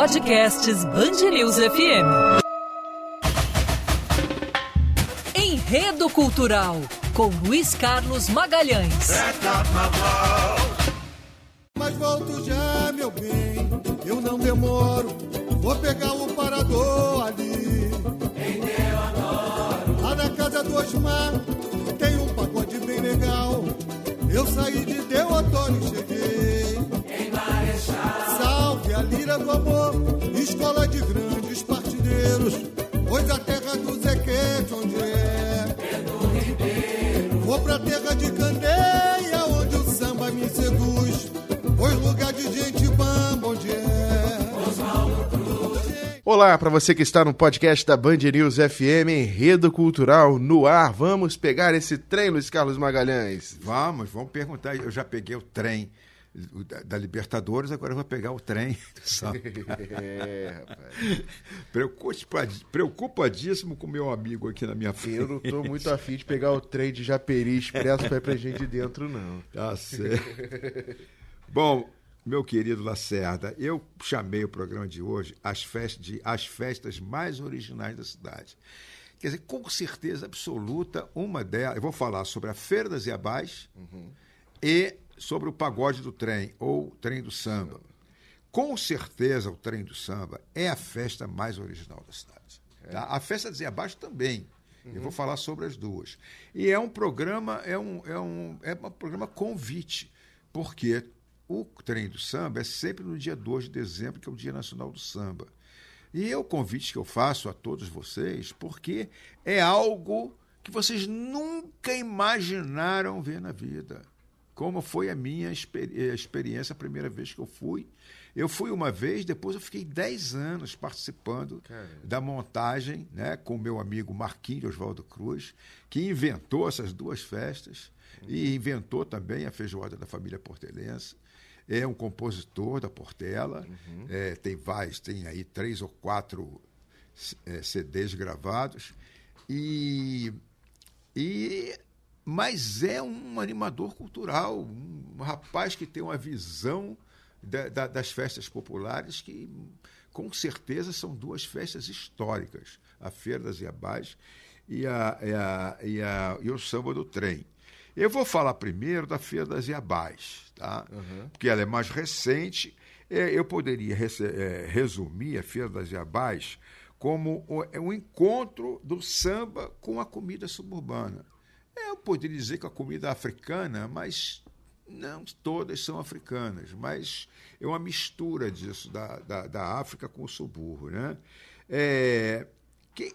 Podcasts Bangerils FM. Enredo Cultural, com Luiz Carlos Magalhães. Mas volto já, meu bem, eu não demoro. Vou pegar o parador ali. Em Deodoro. Lá na casa do Osmar, tem um pagode bem legal. Eu saí de Deodoro e cheguei. Salve a lira do amor, escola de grandes partideiros. Pois a terra do Zequete, onde é? Pedro Ribeiro. Vou pra terra de Candeia, onde o samba me seduz. Pois lugar de gente bamba, onde é? Oswaldo Cruz. Olá, para você que está no podcast da Band News FM, Enredo Cultural no ar. Vamos pegar esse trem, Luiz Carlos Magalhães. Vamos, vamos perguntar. Eu já peguei o trem da, da Libertadores, agora eu vou pegar o trem. É, Preocupadíssimo com meu amigo aqui na minha frente. Eu não tô muito afim de pegar o trem de Japeri Expresso pra ir pra gente de dentro, não. Tá certo. Bom, meu querido Lacerda, eu chamei o programa de hoje as festas, de as festas mais originais da cidade. Quer dizer, com certeza absoluta, uma delas. Eu vou falar sobre a Feira das Iabás e sobre o pagode do trem, ou trem do samba. Com certeza, o trem do samba é a festa mais original da cidade. tá? A festa das Iabás também. Eu vou falar sobre as duas. E é um programa, é um, é um, é um programa convite, porque o trem do samba é sempre no dia 2 de dezembro, que é o Dia Nacional do Samba. E é o convite que eu faço a todos vocês, porque é algo que vocês nunca imaginaram ver na vida. Como foi a minha experi- eh, experiência a primeira vez que eu fui. Eu fui uma vez, depois eu fiquei 10 anos participando da montagem né, com o meu amigo Marquinhos Oswaldo Cruz, que inventou essas duas festas e inventou também a feijoada da família portelense. É um compositor da Portela, é, tem vários, tem aí três ou quatro é, CDs gravados, e, e mas é um animador cultural, um rapaz que tem uma visão da- da- das festas populares que com certeza são duas festas históricas, a Feira das Iabás e, a, e, a, e, a, e o Samba do Trem. Eu vou falar primeiro da Feira das Iabás, tá? porque ela é mais recente. É, Eu poderia é, resumir a Feira das Iabás como o- é um encontro do samba com a comida suburbana. Eu poderia dizer que a comida africana, mas não todas são africanas, mas é uma mistura disso, da, da, da África com o subúrbio. Né? É, que-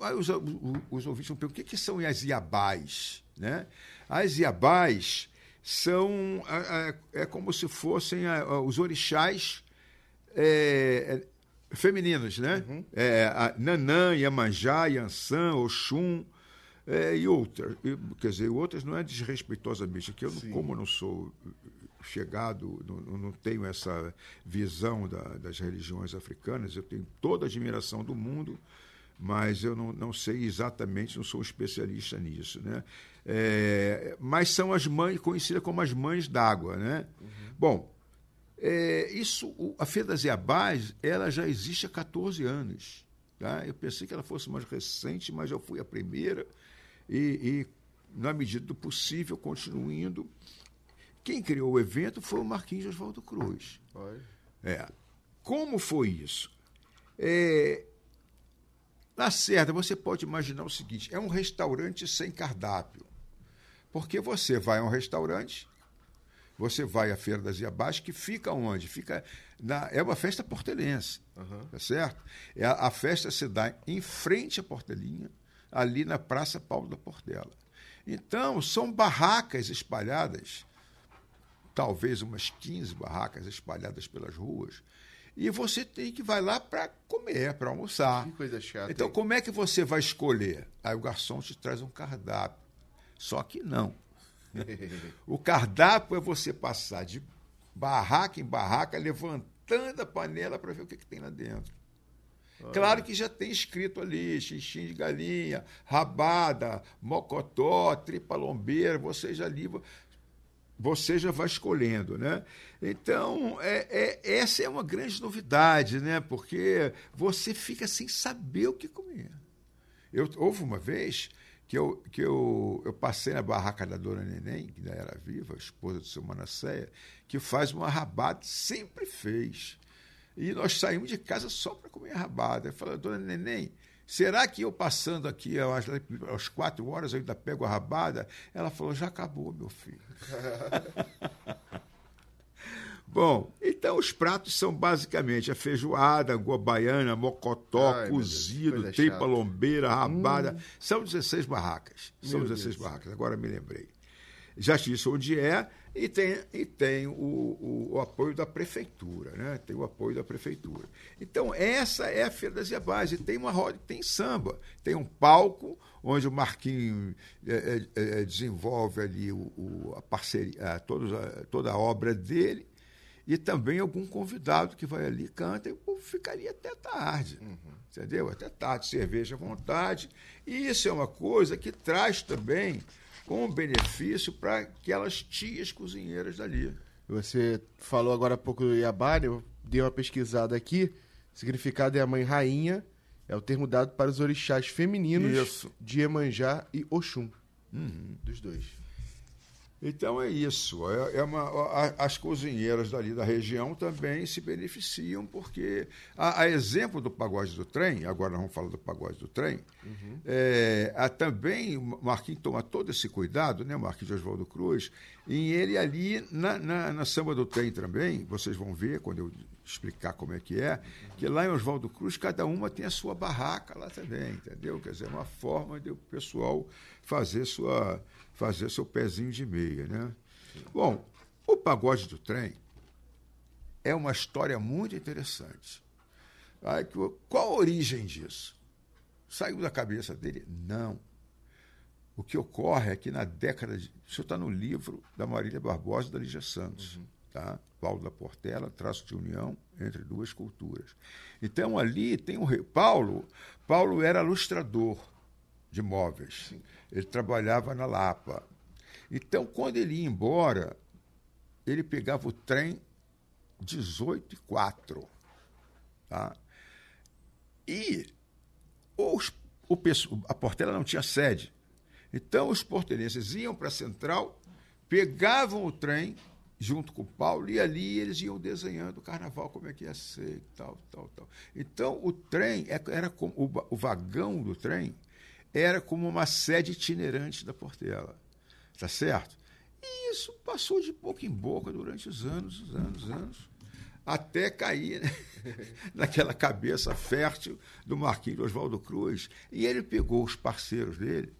aí os, os ouvintes vão perguntar o que, que são as iabás? Né? As iabás são é, é, é como se fossem os orixás é, é, femininos, né? É, a Nanã, Iemanjá, Yansan, Oxum é, e outras. Quer dizer, outras não é desrespeitosamente, que eu, não- como eu não sou chegado, não, não tenho essa visão da- das religiões africanas, eu tenho toda a admiração do mundo, mas eu não, não sei exatamente, não sou especialista nisso, né? É, mas são as mães, conhecidas como as mães d'água, né? Bom, é, isso, a Feira das Iabás, ela já existe há 14 anos. Tá? Eu pensei que ela fosse mais recente, mas eu fui a primeira e, e, na medida do possível, continuo indo. Quem criou o evento foi o Marquinhos Oswaldo Cruz. É. Como foi isso? É, Lacerda, você pode imaginar o seguinte: é um restaurante sem cardápio. Porque você vai a um restaurante, você vai à Feira das Iabás, que fica onde? Fica na, é uma festa portelense, tá certo? É, a, a festa se dá em frente à Portelinha, ali na Praça Paulo da Portela. Então, são barracas espalhadas, talvez umas 15 barracas espalhadas pelas ruas, e você tem que vai lá para comer, para almoçar. Que coisa chata, Então, hein? como é que você vai escolher? Aí o garçom te traz um cardápio. Só que não. O cardápio é você passar de barraca em barraca, levantando a panela para ver o que, que tem lá dentro. Claro que já tem escrito ali, xixim de galinha, rabada, mocotó, tripa lombeira, você já livra. você já vai escolhendo, né? Então, é, é, essa é uma grande novidade, né? Porque você fica sem saber o que comer. Eu, houve uma vez que, eu, que eu, eu passei na barraca da dona Neném, que ainda era viva, a esposa do seu Manasseia, que faz uma rabada, sempre fez. E nós saímos de casa só para comer a rabada. Eu falei, dona Neném, será que eu passando aqui às, às quatro horas eu ainda pego a rabada? Ela falou, já acabou, meu filho. Bom, então os pratos são basicamente a feijoada, a baiana, mocotó, Ai, cozido, Deus, tripa chata. lombeira, rabada. São 16 barracas. São Meu 16 Deus. barracas, agora me lembrei. Disse onde é e tem, e tem o, o, o apoio da prefeitura, né? Tem o apoio da prefeitura. Então, essa é a Feira das Iabás. E tem uma roda, tem samba, tem um palco onde o Marquinho eh, eh, eh, desenvolve ali o, o- a parceria, a, todos a- toda a obra dele e também algum convidado que vai ali, canta, e o povo ficaria até tarde. Entendeu? Até tarde, cerveja à vontade. E isso é uma coisa que traz também um benefício para aquelas tias cozinheiras dali. Você falou agora há pouco do Iabá, eu dei uma pesquisada aqui. O significado é a mãe rainha, é o termo dado para os orixás femininos Isso. de Iemanjá e Oxum. Dos dois. Então é isso. É, é uma, a- as cozinheiras dali da região também se beneficiam, porque, a, a exemplo do pagode do trem, agora nós vamos falar do pagode do trem, é, há também o Marquinhos toma todo esse cuidado, né, o Marquinhos de Oswaldo Cruz, e ele ali na, na, na samba do trem também, vocês vão ver quando eu explicar como é que é, que lá em Oswaldo Cruz cada uma tem a sua barraca lá também, entendeu? Quer dizer, é uma forma de o pessoal fazer sua fazer seu pezinho de meia, né? Bom, o pagode do trem é uma história muito interessante. Qual a origem disso? Saiu da cabeça dele? Não. O que ocorre é que na década de. Isso está no livro da Marília Barbosa e da Lígia Santos. Tá? Paulo da Portela, traço de união entre duas culturas. Então ali tem o rei. Paulo, Paulo era ilustrador de móveis. Ele trabalhava na Lapa. Então, quando ele ia embora, ele pegava o trem 18 e 4. Tá? E os, o, a Portela não tinha sede. Então, os portelenses iam para a central, pegavam o trem junto com o Paulo e ali eles iam desenhando o carnaval, como é que ia ser, tal, tal, tal. Então, o trem é- era como o, o vagão do trem era como uma sede itinerante da Portela. Tá certo? E isso passou de boca em boca durante os anos, os anos, os anos, até cair né, naquela cabeça fértil do Marquinhos Oswaldo Cruz. E ele pegou os parceiros dele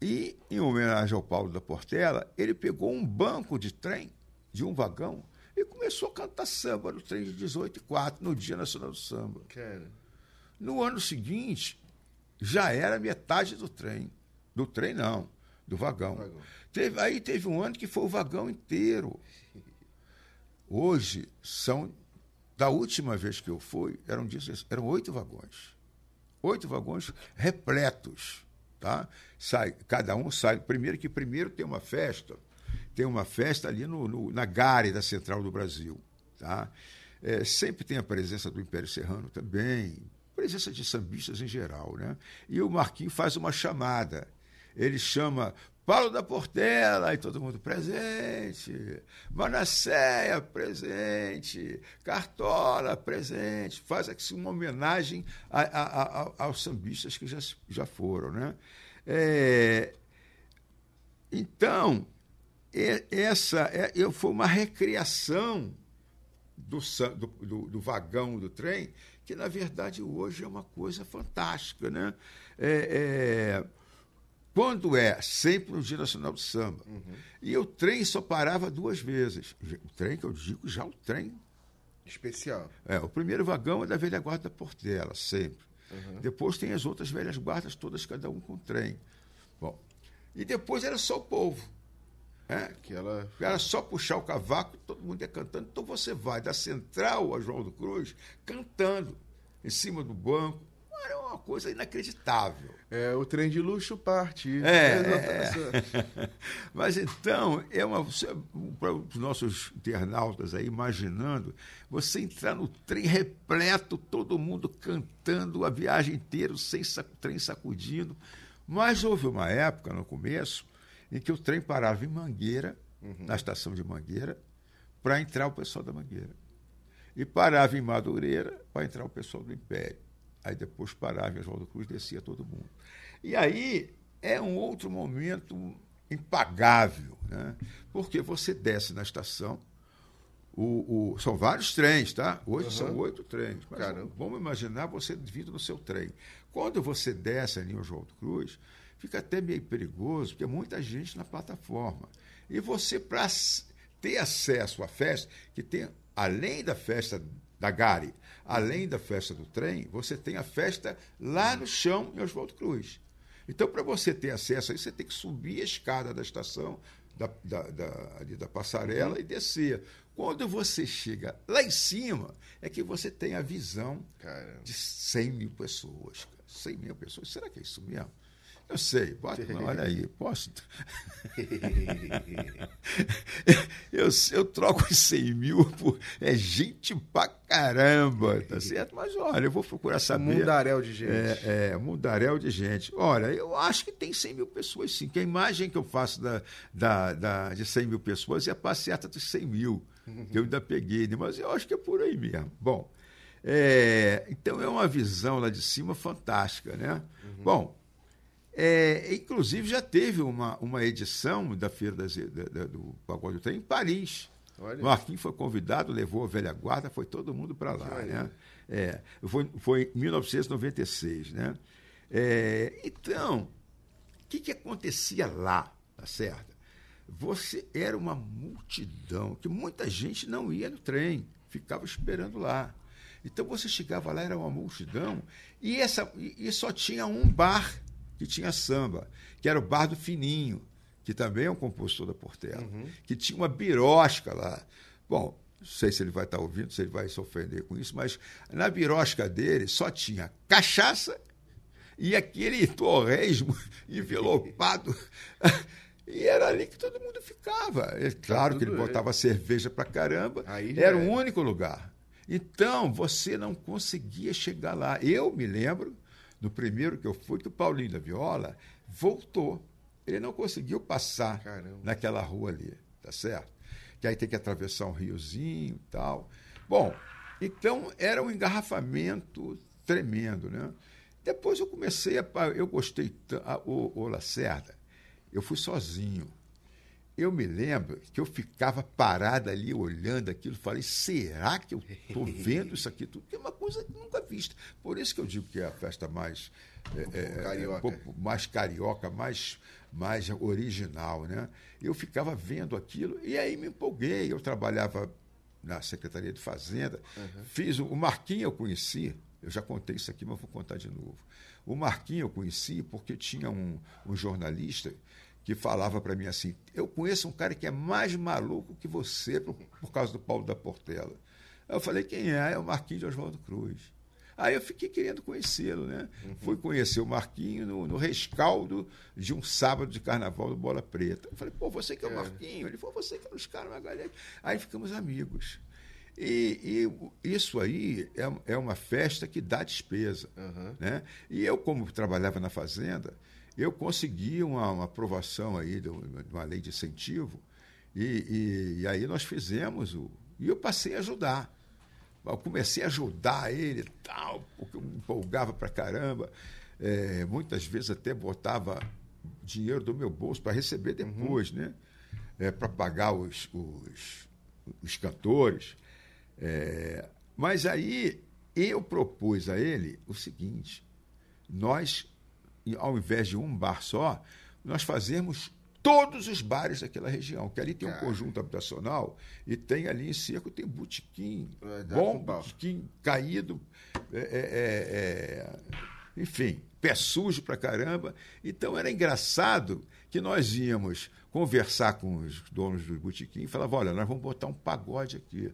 e, em homenagem ao Paulo da Portela, ele pegou um banco de trem, de um vagão, e começou a cantar samba no trem de 18 e 4, no Dia Nacional do Samba. Cara, No ano seguinte, já era metade do trem. Do trem, não, do vagão. Vagão. Teve, aí teve um ano que foi o vagão inteiro. Hoje são. Da última vez que eu fui, eram, 16 eram oito vagões. Oito vagões repletos. Tá? Sai, cada um sai. Primeiro que primeiro tem uma festa. Tem uma festa ali no, no- na Gare da Central do Brasil. Tá? É, sempre tem a presença do Império Serrano também, presença de sambistas em geral. Né? E o Marquinhos faz uma chamada. Ele chama Paulo da Portela, e todo mundo presente. Manasseia, presente. Cartola, presente. Faz aqui uma homenagem a- a- a- aos sambistas que já, já foram. Né? É, então, essa é, eu, foi uma recriação do, do, do- do vagão do trem, que na verdade hoje é uma coisa fantástica. Né? É, é, quando é? Sempre no Dia Nacional do Samba. E o trem só parava duas vezes. O trem que eu digo, já o trem. especial. É, o primeiro vagão é da velha guarda da Portela, sempre. Depois tem as outras velhas guardas, todas, cada um com trem. Bom, e depois era só o povo. Né? Que ela. Era só puxar o cavaco, todo mundo ia cantando. Então você vai da central a João do Cruz cantando em cima do banco. Era uma coisa inacreditável. É, o trem de luxo parte. É, Exatamente. é. Mas então, é uma, para os nossos internautas aí imaginando, você entrar no trem repleto, todo mundo cantando a viagem inteira, sem sac, trem sacudindo. Mas houve uma época, no começo, em que o trem parava em Mangueira, na estação de Mangueira, para entrar o pessoal da Mangueira. E parava em Madureira para entrar o pessoal do Império. Aí depois parava em Oswaldo Cruz, descia todo mundo. E aí é um outro momento impagável, né? porque você desce na estação, o, o, são vários trens, tá? Hoje são oito trens. Mas Caramba. vamos imaginar você vindo no seu trem. Quando você desce ali em Oswaldo Cruz, fica até meio perigoso, porque é muita gente na plataforma. E você, para ter acesso à festa, que tem, além da festa da Gare, além da festa do trem, você tem a festa lá no chão em Oswaldo Cruz. Então, para você ter acesso a isso, você tem que subir a escada da estação, da, da, da, da passarela e descer. Quando você chega lá em cima, é que você tem a visão Caramba. de 100 mil pessoas. cara. 100 mil pessoas. Será que é isso mesmo? Eu sei, bota, não, olha aí, posso. eu, eu troco os 100 mil por. É gente pra caramba, tá certo? Mas olha, eu vou procurar Um saber. mundaréu de gente. É, é, mundaréu de gente. Olha, eu acho que tem 100 mil pessoas sim, que a imagem que eu faço da, da, da- de 100 mil pessoas é a passeata dos 100 mil, que eu ainda peguei, né? mas eu acho que é por aí mesmo. Bom, é, então é uma visão lá de cima fantástica, né? Bom, é, inclusive já teve uma, uma edição da Feira das, da- da- do Pagode do Trem em Paris. Olha. Marquinhos foi convidado, levou a velha guarda, foi todo mundo para lá. Né? É, foi, foi em 1996. Né? É, então, o que, que acontecia lá, tá certo? Você era uma multidão, que muita gente não ia no trem, ficava esperando lá. Então você chegava lá, era uma multidão, e, essa, e só tinha um bar que tinha samba, que era o Bar do Fininho, que também é um compositor da Portela, que tinha uma birosca lá. Bom, não sei se ele vai estar ouvindo, se ele vai se ofender com isso, mas na birosca dele só tinha cachaça e aquele torresmo envelopado. E era ali que todo mundo ficava. É claro que ele botava cerveja pra caramba. Era o único lugar. Então, você não conseguia chegar lá. Eu me lembro, no primeiro que eu fui, que o Paulinho da Viola voltou. Ele não conseguiu passar Caramba. naquela rua ali, tá certo? Que aí tem que atravessar um riozinho e tal. Bom, então era um engarrafamento tremendo, né? Depois eu comecei a. Eu gostei. a- O, o Lacerda, eu fui sozinho. Eu me lembro que eu ficava parado ali olhando aquilo, falei, será que eu estou vendo isso aqui tudo? Que é uma coisa que nunca vista. Por isso que eu digo que é a festa mais é, é, Carioca. é, mais carioca, mais, mais original, né? Eu ficava vendo aquilo e aí me empolguei. Eu trabalhava na Secretaria de Fazenda, fiz o, o Marquinhos eu conheci, eu já contei isso aqui, mas vou contar de novo. O Marquinhos eu conheci porque tinha um, um jornalista que falava para mim assim: Eu conheço um cara que é mais maluco que você por, por causa do Paulo da Portela. Aí eu falei: Quem é? É o Marquinhos de Oswaldo Cruz. Aí eu fiquei querendo conhecê-lo, né? Fui conhecer o Marquinho no, no rescaldo de um sábado de carnaval do Bola Preta. Eu falei, pô, você que é o Marquinho? Ele falou, você que é os caras Magalhães. Aí ficamos amigos. E, e isso aí é, é uma festa que dá despesa. Né? E eu, como trabalhava na fazenda, eu consegui uma, uma aprovação aí de uma lei de incentivo, e, e- e aí nós fizemos o. E eu passei a ajudar. Eu comecei a ajudar ele tal, porque eu me empolgava pra caramba. É, muitas vezes até botava dinheiro do meu bolso para receber depois, né? É, para pagar os, os, os cantores. É, mas aí eu propus a ele o seguinte: nós, ao invés de um bar só, nós fazemos todos os bares daquela região, que ali tem um Cara. conjunto habitacional e tem ali em cerco, tem botequim, dar bom botequim caído, é, é, é, é, enfim, pé sujo pra caramba. Então era engraçado que nós íamos conversar com os donos do botequim e falava, olha, nós vamos botar um pagode aqui.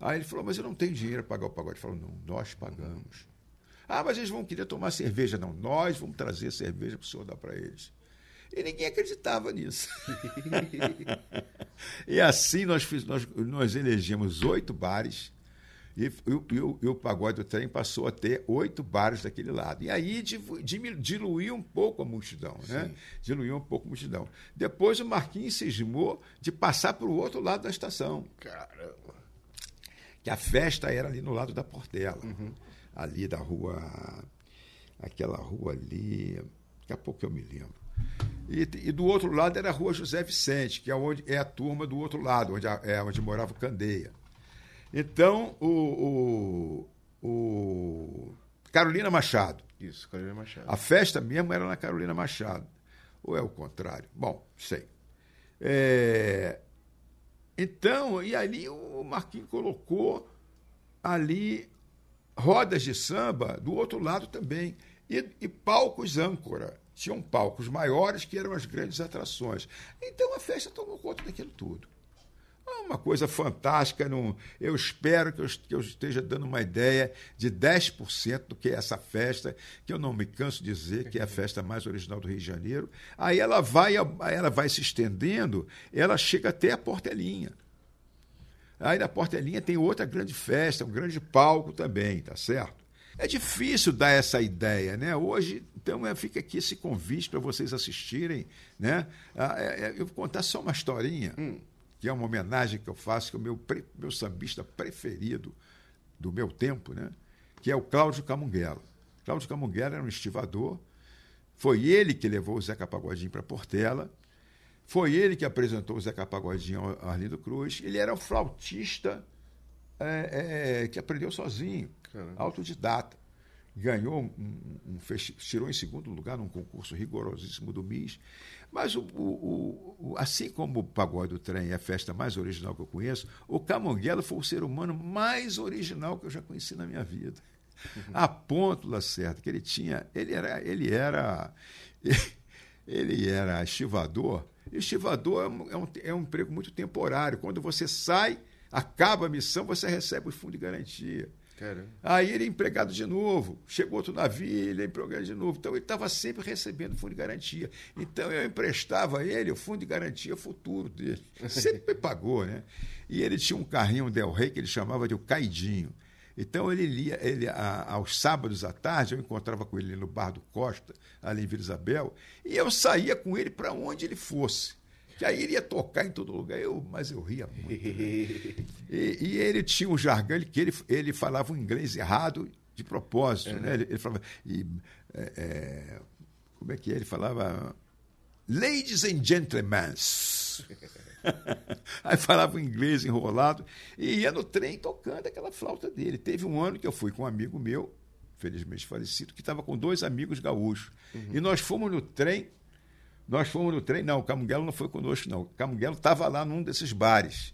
Aí ele falou, mas eu não tenho dinheiro para pagar o pagode. Ele falou, não, nós pagamos. Ah, mas eles vão querer tomar cerveja. Não, nós vamos trazer cerveja para o senhor dar para eles. E ninguém acreditava nisso. e assim nós, fiz, nós, nós elegemos oito bares e, e, e, o, e, o, pagode do trem passou a ter oito bares daquele lado. E aí diluiu um pouco a multidão, né? Diluiu um pouco a multidão. Depois o Marquinhos cismou de passar para o outro lado da estação. Caramba. Que a festa era ali no lado da Portela. Uhum. Ali da rua. Aquela rua ali. Daqui a pouco eu me lembro. E, e, do outro lado era a rua José Vicente, que é, onde, é a turma do outro lado, onde, é onde morava o Candeia. Então, o, o, o, Carolina Machado. Isso, Carolina Machado. A festa mesmo era na Carolina Machado. Ou é o contrário? Bom, sei. É... Então, e ali o Marquinhos colocou ali rodas de samba do outro lado também. E, e palcos âncora. Tinham palcos maiores que eram as grandes atrações. Então a festa tomou conta daquilo tudo. É uma coisa fantástica. Não, eu espero que eu, que eu, esteja dando uma ideia de 10% do que é essa festa, que eu não me canso de dizer que é a festa mais original do Rio de Janeiro. Aí ela vai, ela vai se estendendo, ela chega até a Portelinha. Aí na Portelinha tem outra grande festa, um grande palco também, tá certo? É difícil dar essa ideia, né? Hoje, então, é, fica aqui esse convite para vocês assistirem, né? Ah, é, é, eu vou contar só uma historinha. Hum que é uma homenagem que eu faço, que é o meu, meu sambista preferido do meu tempo, né? que é o Cláudio Camunguela. Cláudio Camunguela era um estivador, foi ele que levou o Zeca Pagodinho para Portela, foi ele que apresentou o Zeca Pagodinho ao Arlindo Cruz, ele era um flautista é, é, que aprendeu sozinho, Caramba. autodidata. Ganhou, um, um, um, tirou em segundo lugar num concurso rigorosíssimo do MIS. Mas o, o, o, assim como o Pagode do Trem é a festa mais original que eu conheço, o Camonguela foi o ser humano mais original que eu já conheci na minha vida. Uhum. A ponto, Lacerda, que ele tinha. Ele era. Ele era, ele era estivador. Estivador é um, é, um, é um emprego muito temporário. Quando você sai, acaba a missão, você recebe o fundo de garantia. Caramba. Aí ele é empregado de novo, chegou outro navio, ele é empregado de novo. Então ele estava sempre recebendo fundo de garantia. Então eu emprestava a ele o fundo de garantia futuro dele. Sempre pagou, né? E ele tinha um carrinho Del Rey que ele chamava de o Caidinho. Então ele lia, ele, a, aos sábados à tarde, eu encontrava com ele no bar do Costa, ali em Vila Isabel, e eu saía com ele para onde ele fosse que aí iria tocar em todo lugar. Eu, mas eu ria muito. Né? e, e, ele tinha um jargão ele, que ele, ele falava um inglês errado de propósito. É. Né? Ele, ele, falava. E, é, é, como é que é? Ele falava. Ladies and gentlemen. Aí falava inglês enrolado e ia no trem tocando aquela flauta dele. Teve um ano que eu fui com um amigo meu, felizmente falecido, que estava com dois amigos gaúchos. Uhum. E nós fomos no trem nós fomos no trem, não, o Camunguelo não foi conosco, não. O Camunguelo estava lá num desses bares.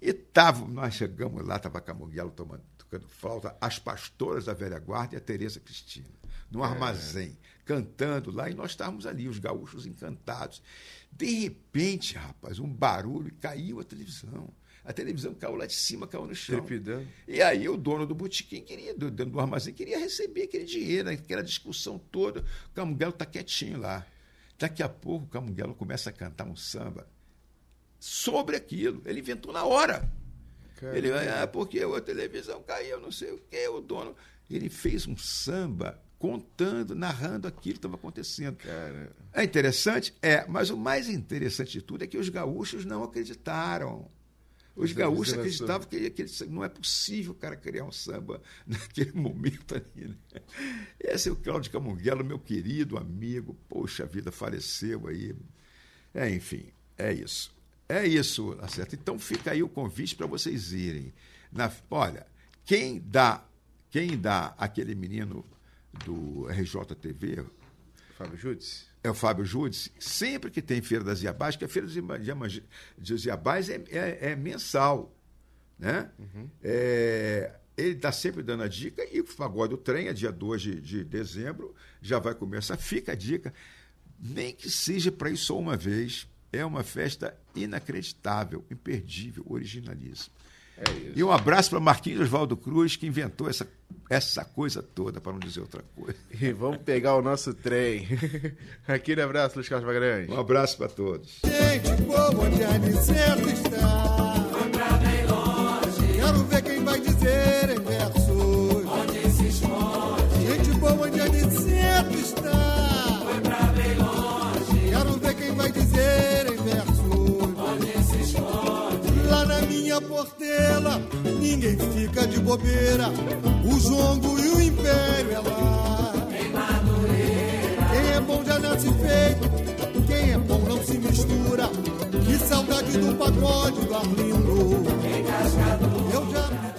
E tava, nós chegamos lá, estava Camunguelo tomando, tocando flauta, as pastoras da velha guarda e a Tereza Cristina, no é. armazém, cantando lá, e nós estávamos ali, os gaúchos encantados. De repente, rapaz, um barulho, caiu a televisão. A televisão caiu lá de cima, caiu no chão. Trepidando. E aí o dono do botequim queria, do, do armazém, queria receber aquele dinheiro, aquela discussão toda. O Camunguelo está quietinho lá. Daqui a pouco o Camunguelo começa a cantar um samba sobre aquilo. Ele inventou na hora. Caramba. Ele vai, ah, porque a televisão caiu, não sei o quê, o dono. Ele fez um samba contando, narrando aquilo que estava acontecendo. Caramba. É interessante? É, mas o mais interessante de tudo é que os gaúchos não acreditaram. Os gaúchos acreditavam que, que não é possível o cara criar um samba naquele momento ali. Né? Esse é o Cláudio Camunguelo, meu querido amigo. Poxa vida, faleceu aí. É, enfim, é isso. É isso, acerto. Então fica aí o convite para vocês irem. Na, olha, quem dá, quem dá aquele menino do RJTV, Fábio Judes, é o Fábio Judes, sempre que tem Feira das Iabás, que a Feira dos Iabás é, é, é mensal. Né? Uhum. É, ele está sempre dando a dica, e o Pagode do Trem, é dia 2 de, de dezembro, já vai começar. Fica a dica, nem que seja para ir só uma vez, é uma festa inacreditável, imperdível, originalíssima. É isso. E um abraço para Marquinhos Oswaldo Cruz, que inventou essa, essa coisa toda, para não dizer outra coisa. E vamos pegar o nosso trem. Aquele abraço, Luiz Carlos Magalhães. Um abraço para todos. Gente boa, onde Aniceto está. Foi pra bem longe, Quero ver ninguém fica de bobeira. O jongo e o império é lá. Quem é bom já nasce feito. Quem é bom não se mistura. Que saudade do pagode do Arlindo. Em cascadura,